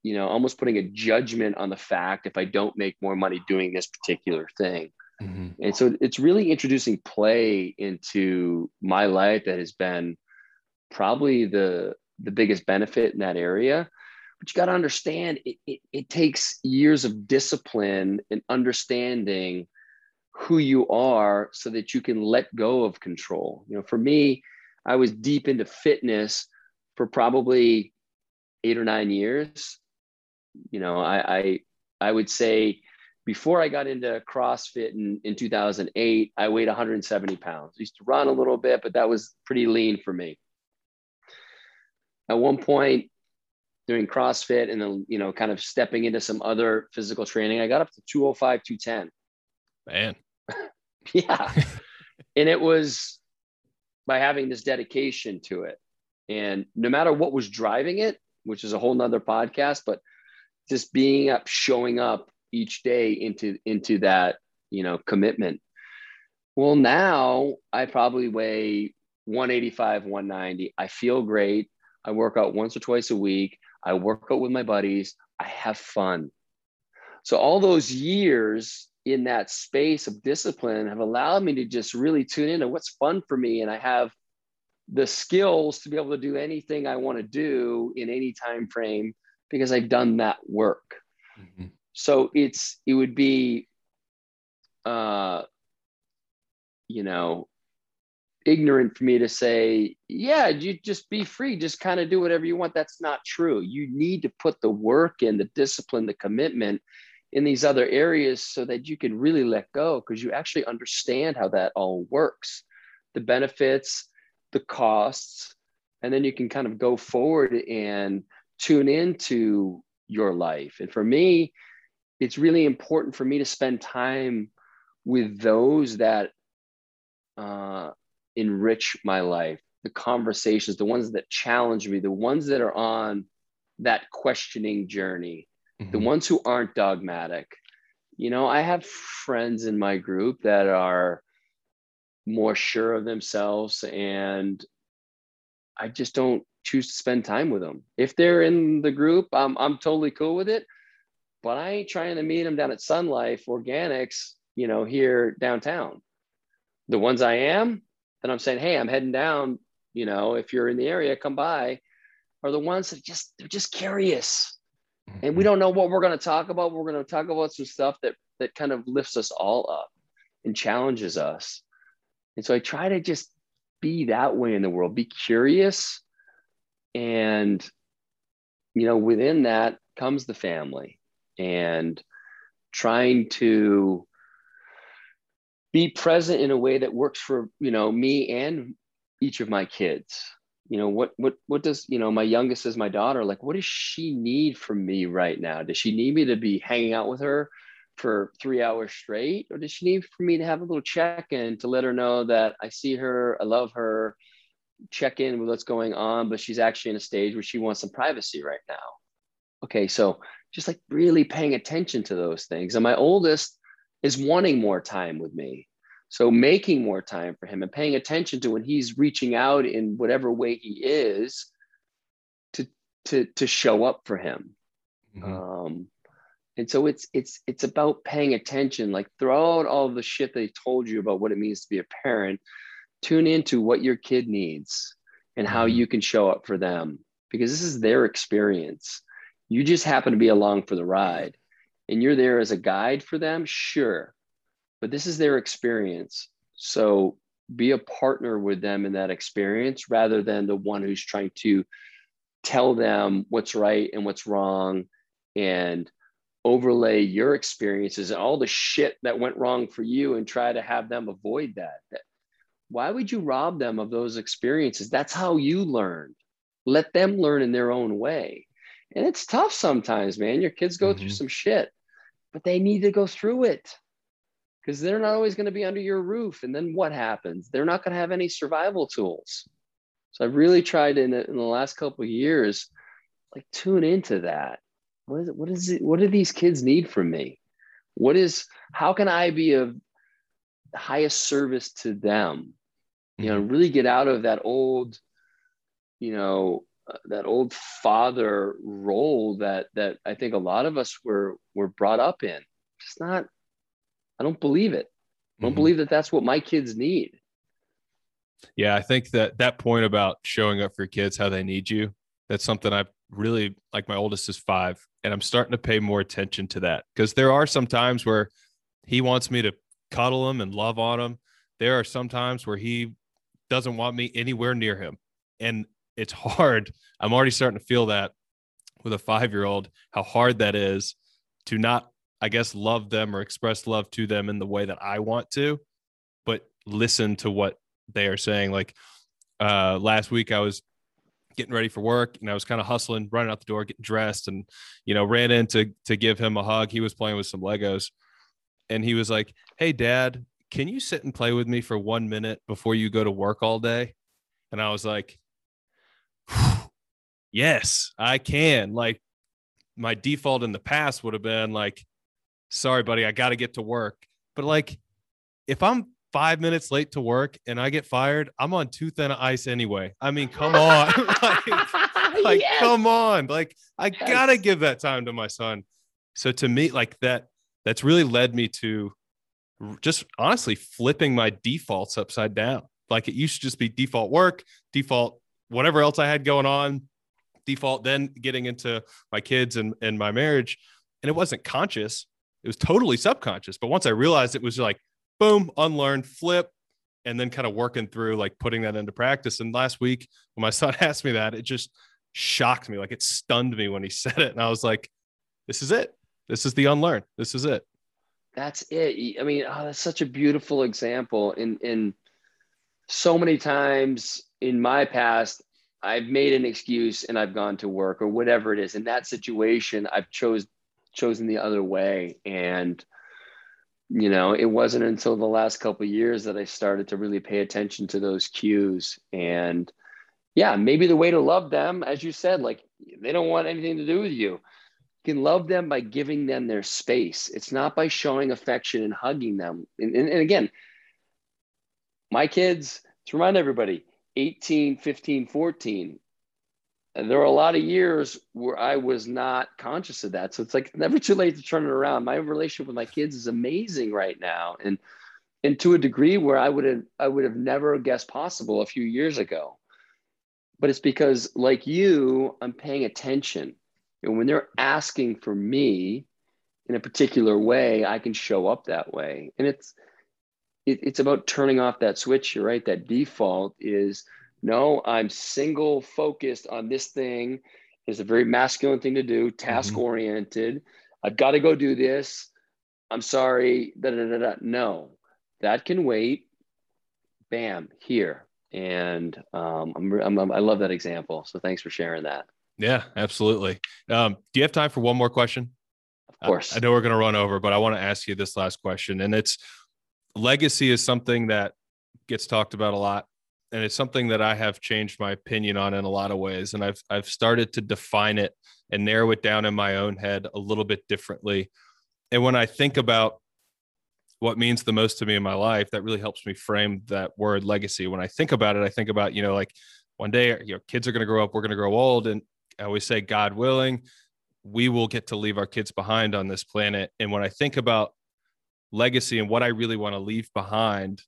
you know, almost putting a judgment on the fact if I don't make more money doing this particular thing. Mm-hmm. And so it's really introducing play into my life that has been probably the the biggest benefit in that area but you got to understand it, it, it takes years of discipline and understanding who you are so that you can let go of control you know for me i was deep into fitness for probably eight or nine years you know i i, I would say before I got into CrossFit in, in 2008, I weighed 170 pounds. I used to run a little bit, but that was pretty lean for me. At one point, doing CrossFit and then, you know, kind of stepping into some other physical training, I got up to 205, 210. Man. yeah. and it was by having this dedication to it. And no matter what was driving it, which is a whole nother podcast, but just being up, showing up each day into into that you know commitment. Well now i probably weigh 185 190 i feel great. I work out once or twice a week. I work out with my buddies. I have fun. So all those years in that space of discipline have allowed me to just really tune into what's fun for me. And i have the skills to be able to do anything i want to do in any time frame because i've done that work. Mm-hmm. So it's it would be uh you know ignorant for me to say yeah you just be free just kind of do whatever you want. That's not true. You need to put the work in the discipline the commitment in these other areas so that you can really let go because you actually understand how that all works. The benefits the costs and then you can kind of go forward and tune into your life and for me it's really important for me to spend time with those that uh, enrich my life, the conversations, the ones that challenge me, the ones that are on that questioning journey, mm-hmm. the ones who aren't dogmatic. You know, I have friends in my group that are more sure of themselves and I just don't choose to spend time with them. If they're in the group, I'm, I'm totally cool with it but I ain't trying to meet them down at Sun Life Organics, you know, here downtown. The ones I am, and I'm saying, hey, I'm heading down, you know, if you're in the area, come by, are the ones that just they're just curious. And we mm-hmm. don't know what we're going to talk about. We're going to talk about some stuff that that kind of lifts us all up and challenges us. And so I try to just be that way in the world, be curious. And, you know, within that comes the family and trying to be present in a way that works for you know me and each of my kids. You know what what what does you know my youngest is my daughter. Like what does she need from me right now? Does she need me to be hanging out with her for three hours straight or does she need for me to have a little check-in to let her know that i see her i love her check in with what's going on but she's actually in a stage where she wants some privacy right now okay so just like really paying attention to those things. And my oldest is wanting more time with me. So making more time for him and paying attention to when he's reaching out in whatever way he is to to to show up for him. Mm-hmm. Um, and so it's it's it's about paying attention, like throw out all the shit they told you about what it means to be a parent. Tune into what your kid needs and how mm-hmm. you can show up for them because this is their experience you just happen to be along for the ride and you're there as a guide for them, sure. But this is their experience. So be a partner with them in that experience rather than the one who's trying to tell them what's right and what's wrong and overlay your experiences and all the shit that went wrong for you and try to have them avoid that. Why would you rob them of those experiences? That's how you learned. Let them learn in their own way. And it's tough sometimes, man. Your kids go mm-hmm. through some shit, but they need to go through it because they're not always going to be under your roof. And then what happens? They're not going to have any survival tools. So I've really tried in the, in the last couple of years, like tune into that. What is it? What is it? What do these kids need from me? What is? How can I be of highest service to them? You know, mm-hmm. really get out of that old, you know, that old father role that that I think a lot of us were were brought up in. It's not. I don't believe it. I don't mm-hmm. believe that that's what my kids need. Yeah, I think that that point about showing up for your kids how they need you, that's something I really like. My oldest is five, and I'm starting to pay more attention to that because there are some times where he wants me to cuddle him and love on him. There are some times where he doesn't want me anywhere near him. And it's hard. I'm already starting to feel that with a five year old, how hard that is to not, I guess, love them or express love to them in the way that I want to, but listen to what they are saying. Like uh, last week, I was getting ready for work and I was kind of hustling, running out the door, getting dressed, and you know, ran in to to give him a hug. He was playing with some Legos, and he was like, "Hey, Dad, can you sit and play with me for one minute before you go to work all day?" And I was like, "Yes, I can." Like my default in the past would have been like, "Sorry, buddy, I got to get to work." But like, if I'm five minutes late to work and I get fired, I'm on too thin ice anyway. I mean, come on. like, like yes. come on. Like, I yes. gotta give that time to my son. So to me, like that, that's really led me to just honestly flipping my defaults upside down. Like it used to just be default work, default whatever else I had going on, default then getting into my kids and, and my marriage. And it wasn't conscious. It was totally subconscious. But once I realized it was like, boom, unlearn, flip, and then kind of working through like putting that into practice. And last week, when my son asked me that, it just shocked me. Like it stunned me when he said it. And I was like, this is it. This is the unlearn. This is it. That's it. I mean, oh, that's such a beautiful example. In in so many times in my past, I've made an excuse and I've gone to work or whatever it is. In that situation, I've chose chosen the other way. And you know it wasn't until the last couple years that i started to really pay attention to those cues. And yeah maybe the way to love them as you said like they don't want anything to do with you. You can love them by giving them their space. It's not by showing affection and hugging them. And, and, and again my kids to remind everybody 18 15 14 and there were a lot of years where I was not conscious of that. So it's like never too late to turn it around. My relationship with my kids is amazing right now. And and to a degree where I would have I would have never guessed possible a few years ago. But it's because like you, I'm paying attention. And when they're asking for me in a particular way, I can show up that way. And it's it, it's about turning off that switch. You're right. That default is no, I'm single focused on this thing. It's a very masculine thing to do, task oriented. Mm-hmm. I've got to go do this. I'm sorry. Da, da, da, da. No, that can wait. Bam, here. And um, I'm, I'm, i love that example. So thanks for sharing that. Yeah, absolutely. Um, do you have time for one more question? Of course. I, I know we're going to run over, but I want to ask you this last question. And it's legacy is something that gets talked about a lot and it's something that I have changed my opinion on in a lot of ways. And I've I've started to define it and narrow it down in my own head a little bit differently. And when I think about what means the most to me in my life, that really helps me frame that word legacy. When I think about it, I think about, you know, like one day, you know, kids are going to grow up, we're going to grow old. And I always say, God willing, we will get to leave our kids behind on this planet. And when I think about legacy and what I really want to leave behind,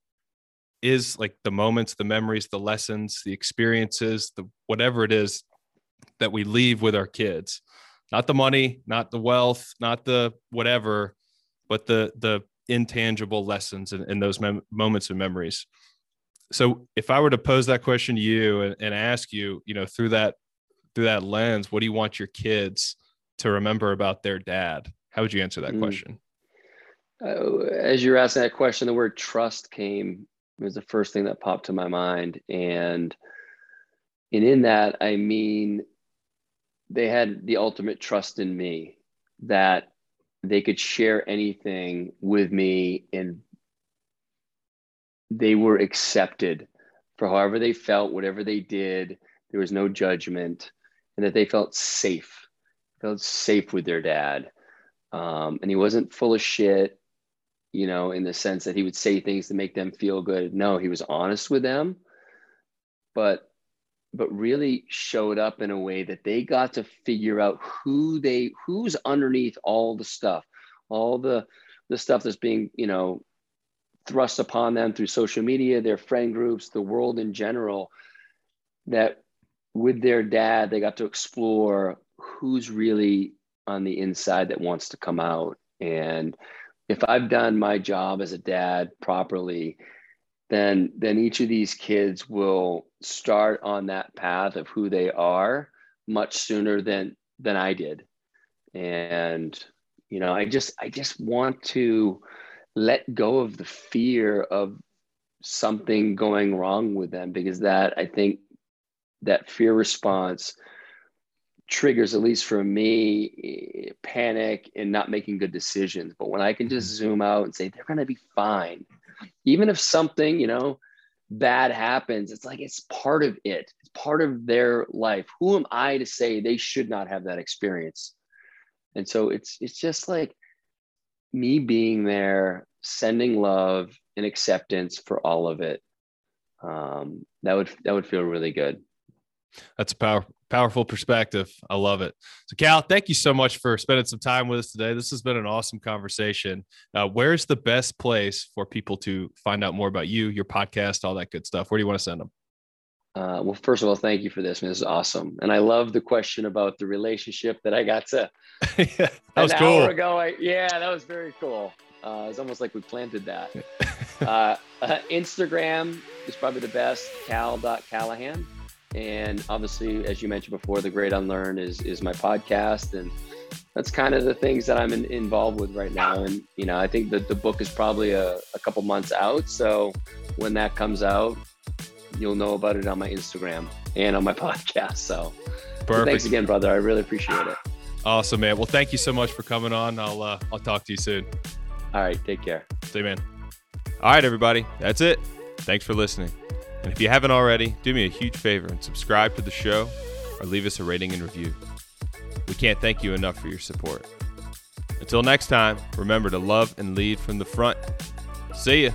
is like the moments, the memories, the lessons, the experiences, the whatever it is that we leave with our kids. Not the money, not the wealth, not the whatever, but the the intangible lessons in, in those mem- moments and memories. So if I were to pose that question to you and, and ask you, you know, through that through that lens, what do you want your kids to remember about their dad? How would you answer that mm. question? Uh, as you're asking that question, the word trust came was the first thing that popped to my mind. And and in that i mean they had the ultimate trust in me that they could share anything with me and they were accepted for however they felt whatever they did there was no judgment and that they felt safe felt safe with their dad. Um, and he wasn't full of shit you know, in the sense that he would say things to make them feel good. No, he was honest with them, but but really showed up in a way that they got to figure out who they who's underneath all the stuff, all the the stuff that's being, you know, thrust upon them through social media, their friend groups, the world in general, that with their dad, they got to explore who's really on the inside that wants to come out. And if I've done my job as a dad properly, then then each of these kids will start on that path of who they are much sooner than than I did. And you know, I just I just want to let go of the fear of something going wrong with them because that I think that fear response triggers at least for me panic and not making good decisions. But when i can just mm-hmm. zoom out and say they're going to be fine even if something you know bad happens it's like it's part of it. It's part of their life. Who am i to say they should not have that experience? And so it's it's just like me being there sending love and acceptance for all of it. Um, that would that would feel really good. That's a power, powerful perspective. I love it. So, Cal, thank you so much for spending some time with us today. This has been an awesome conversation. Uh, where's the best place for people to find out more about you, your podcast, all that good stuff? Where do you want to send them? Uh, well, first of all, thank you for this. Man, this is awesome, and I love the question about the relationship that I got to. yeah, that was an cool. hour ago. I, yeah, that was very cool. Uh, it's almost like we planted that. uh, uh, Instagram is probably the best. Cal.Callahan. And obviously, as you mentioned before, the Great Unlearn is is my podcast, and that's kind of the things that I'm in, involved with right now. And you know, I think that the book is probably a, a couple months out. So when that comes out, you'll know about it on my Instagram and on my podcast. So, so thanks again, brother. I really appreciate it. Awesome, man. Well, thank you so much for coming on. I'll uh, I'll talk to you soon. All right, take care. See you, man. All right, everybody. That's it. Thanks for listening. And if you haven't already, do me a huge favor and subscribe to the show or leave us a rating and review. We can't thank you enough for your support. Until next time, remember to love and lead from the front. See ya.